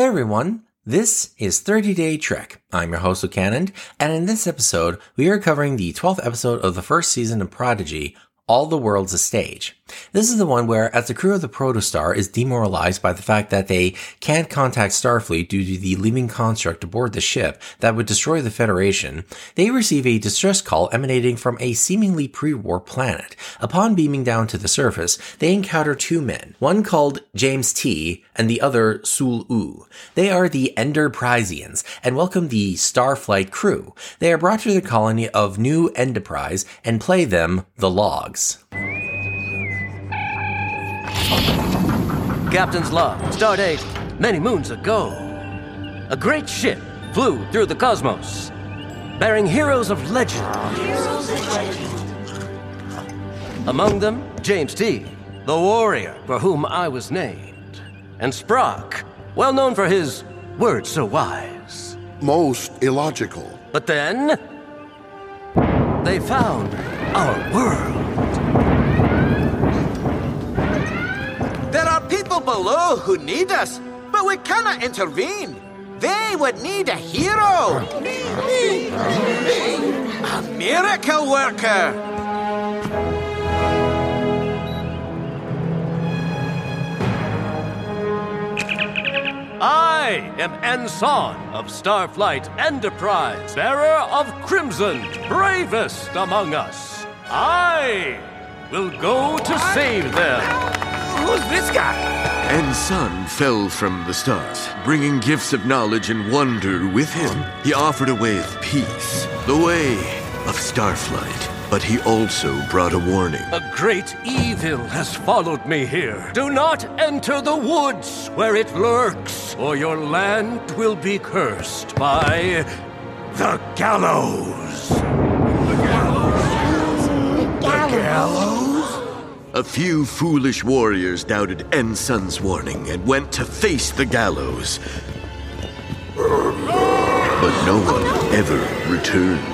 Hey everyone, this is 30 Day Trek. I'm your host, Canon, and in this episode, we are covering the 12th episode of the first season of Prodigy, All the World's a Stage. This is the one where, as the crew of the Protostar is demoralized by the fact that they can't contact Starfleet due to the living construct aboard the ship that would destroy the Federation, they receive a distress call emanating from a seemingly pre-war planet. Upon beaming down to the surface, they encounter two men, one called James T and the other Sul U. They are the Enterprisians and welcome the Starflight crew. They are brought to the colony of New Enterprise and play them the logs. Captain's log, stardate many moons ago. A great ship flew through the cosmos, bearing heroes of legend. Among them, James T., the warrior for whom I was named, and Sprock, well known for his words so wise. Most illogical. But then, they found our world. People below who need us, but we cannot intervene. They would need a hero. A miracle worker. I am Ensign of Starflight Enterprise, bearer of crimson, bravest among us. I will go to save them. Who's this guy? And Sun fell from the stars, bringing gifts of knowledge and wonder with him. He offered a way of peace, the way of Starflight. But he also brought a warning. A great evil has followed me here. Do not enter the woods where it lurks, or your land will be cursed by the gallows. The gallows? A few foolish warriors doubted Ensun's warning and went to face the gallows. But no one ever returned.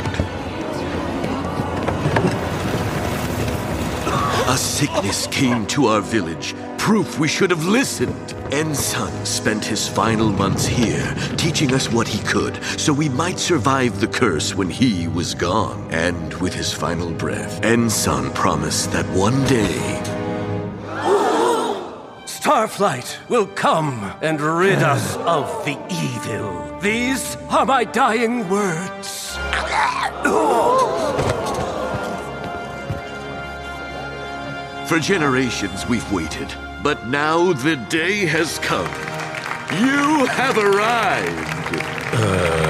A sickness came to our village, proof we should have listened. Ensun spent his final months here, teaching us what he could, so we might survive the curse when he was gone. And with his final breath, Ensun promised that one day Starflight will come and rid us of the evil. These are my dying words. For generations we've waited, but now the day has come. You have arrived. Uh,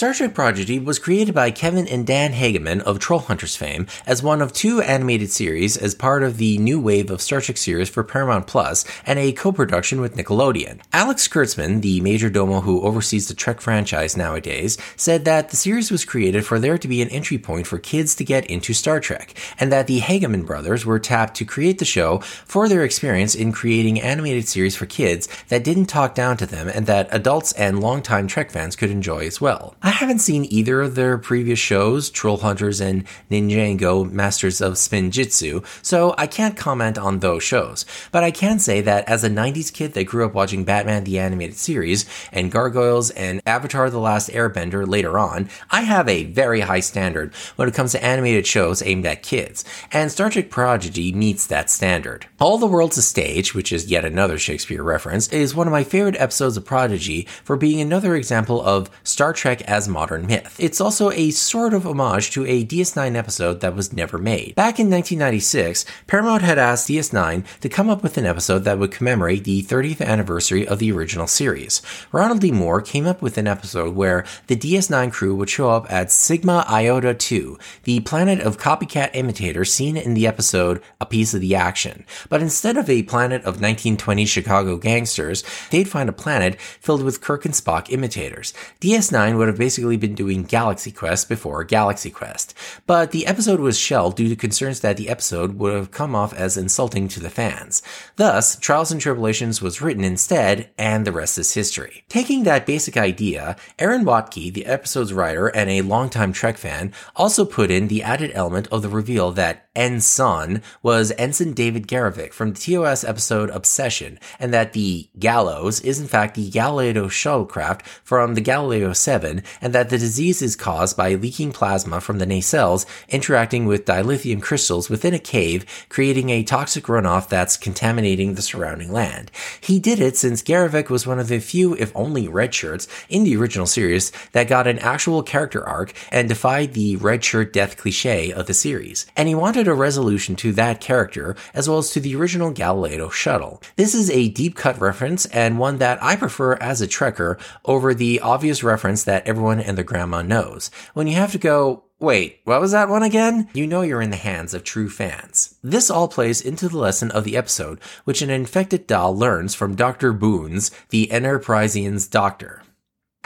Star Trek Prodigy was created by Kevin and Dan Hageman of Trollhunters fame as one of two animated series as part of the new wave of Star Trek series for Paramount Plus and a co-production with Nickelodeon. Alex Kurtzman, the major domo who oversees the Trek franchise nowadays, said that the series was created for there to be an entry point for kids to get into Star Trek, and that the Hageman brothers were tapped to create the show for their experience in creating animated series for kids that didn't talk down to them and that adults and longtime Trek fans could enjoy as well. Haven't seen either of their previous shows, Troll Hunters and Ninjago Masters of Spinjitzu, so I can't comment on those shows. But I can say that as a 90s kid that grew up watching Batman the Animated Series and Gargoyles and Avatar The Last Airbender later on, I have a very high standard when it comes to animated shows aimed at kids, and Star Trek Prodigy meets that standard. All the World's a Stage, which is yet another Shakespeare reference, is one of my favorite episodes of Prodigy for being another example of Star Trek as modern myth. It's also a sort of homage to a DS9 episode that was never made. Back in 1996, Paramount had asked DS9 to come up with an episode that would commemorate the 30th anniversary of the original series. Ronald D. Moore came up with an episode where the DS9 crew would show up at Sigma Iotia 2, the planet of copycat imitators seen in the episode A Piece of the Action. But instead of a planet of 1920 Chicago gangsters, they'd find a planet filled with Kirk and Spock imitators. DS9 would have basically been doing Galaxy Quest before Galaxy Quest. But the episode was shelved due to concerns that the episode would have come off as insulting to the fans. Thus, Trials and Tribulations was written instead, and the rest is history. Taking that basic idea, Aaron Waltke, the episode's writer and a longtime Trek fan, also put in the added element of the reveal that Ensign was Ensign David Garrovick from the TOS episode Obsession, and that the Gallows is in fact the Galileo shuttlecraft from the Galileo 7, and that the disease is caused by leaking plasma from the nacelles interacting with dilithium crystals within a cave, creating a toxic runoff that's contaminating the surrounding land. He did it since Garrovick was one of the few, if only, red shirts in the original series that got an actual character arc and defied the red shirt death cliche of the series. And he wanted a resolution to that character as well as to the original Galileo shuttle. This is a deep cut reference and one that I prefer as a Trekker over the obvious reference that everyone and their grandma knows. When you have to go, Wait, what was that one again? You know you're in the hands of true fans. This all plays into the lesson of the episode, which an infected Dal learns from Dr. Boons, the Enterprisian's doctor.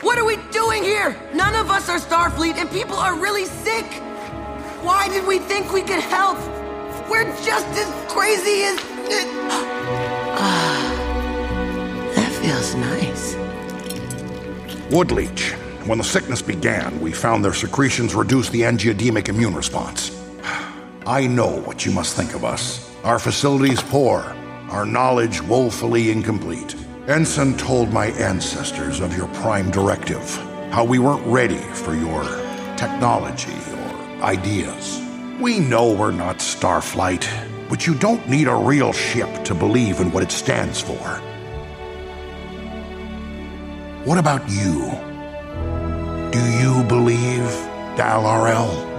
What are we doing here? None of us are Starfleet and people are really sick. Why did we think we could help? We're just as crazy as. Ah, that feels nice. Woodleech. When the sickness began, we found their secretions reduced the angiodemic immune response. I know what you must think of us. Our facilities poor, our knowledge woefully incomplete. Ensign told my ancestors of your prime directive, how we weren't ready for your technology or ideas. We know we're not Starflight, but you don't need a real ship to believe in what it stands for. What about you? Do you believe, Dal R'El?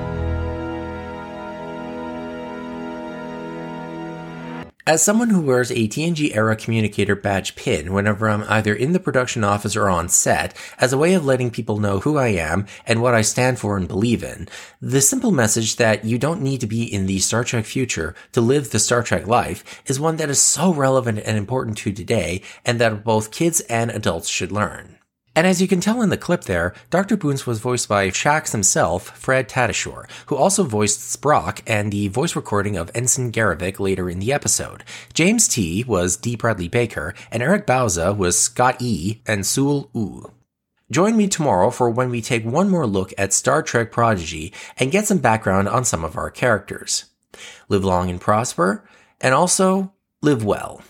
As someone who wears a TNG era communicator badge pin whenever I'm either in the production office or on set, as a way of letting people know who I am and what I stand for and believe in, the simple message that you don't need to be in the Star Trek future to live the Star Trek life is one that is so relevant and important to today and that both kids and adults should learn. And as you can tell in the clip there, Dr. Boons was voiced by Shaxs himself, Fred Tatasciore, who also voiced Sprock and the voice recording of Ensign Garrovick later in the episode. James T was D. Bradley Baker, and Eric Bauza was Scott E. and Sewell U. Join me tomorrow for when we take one more look at Star Trek Prodigy and get some background on some of our characters. Live long and prosper, and also live well.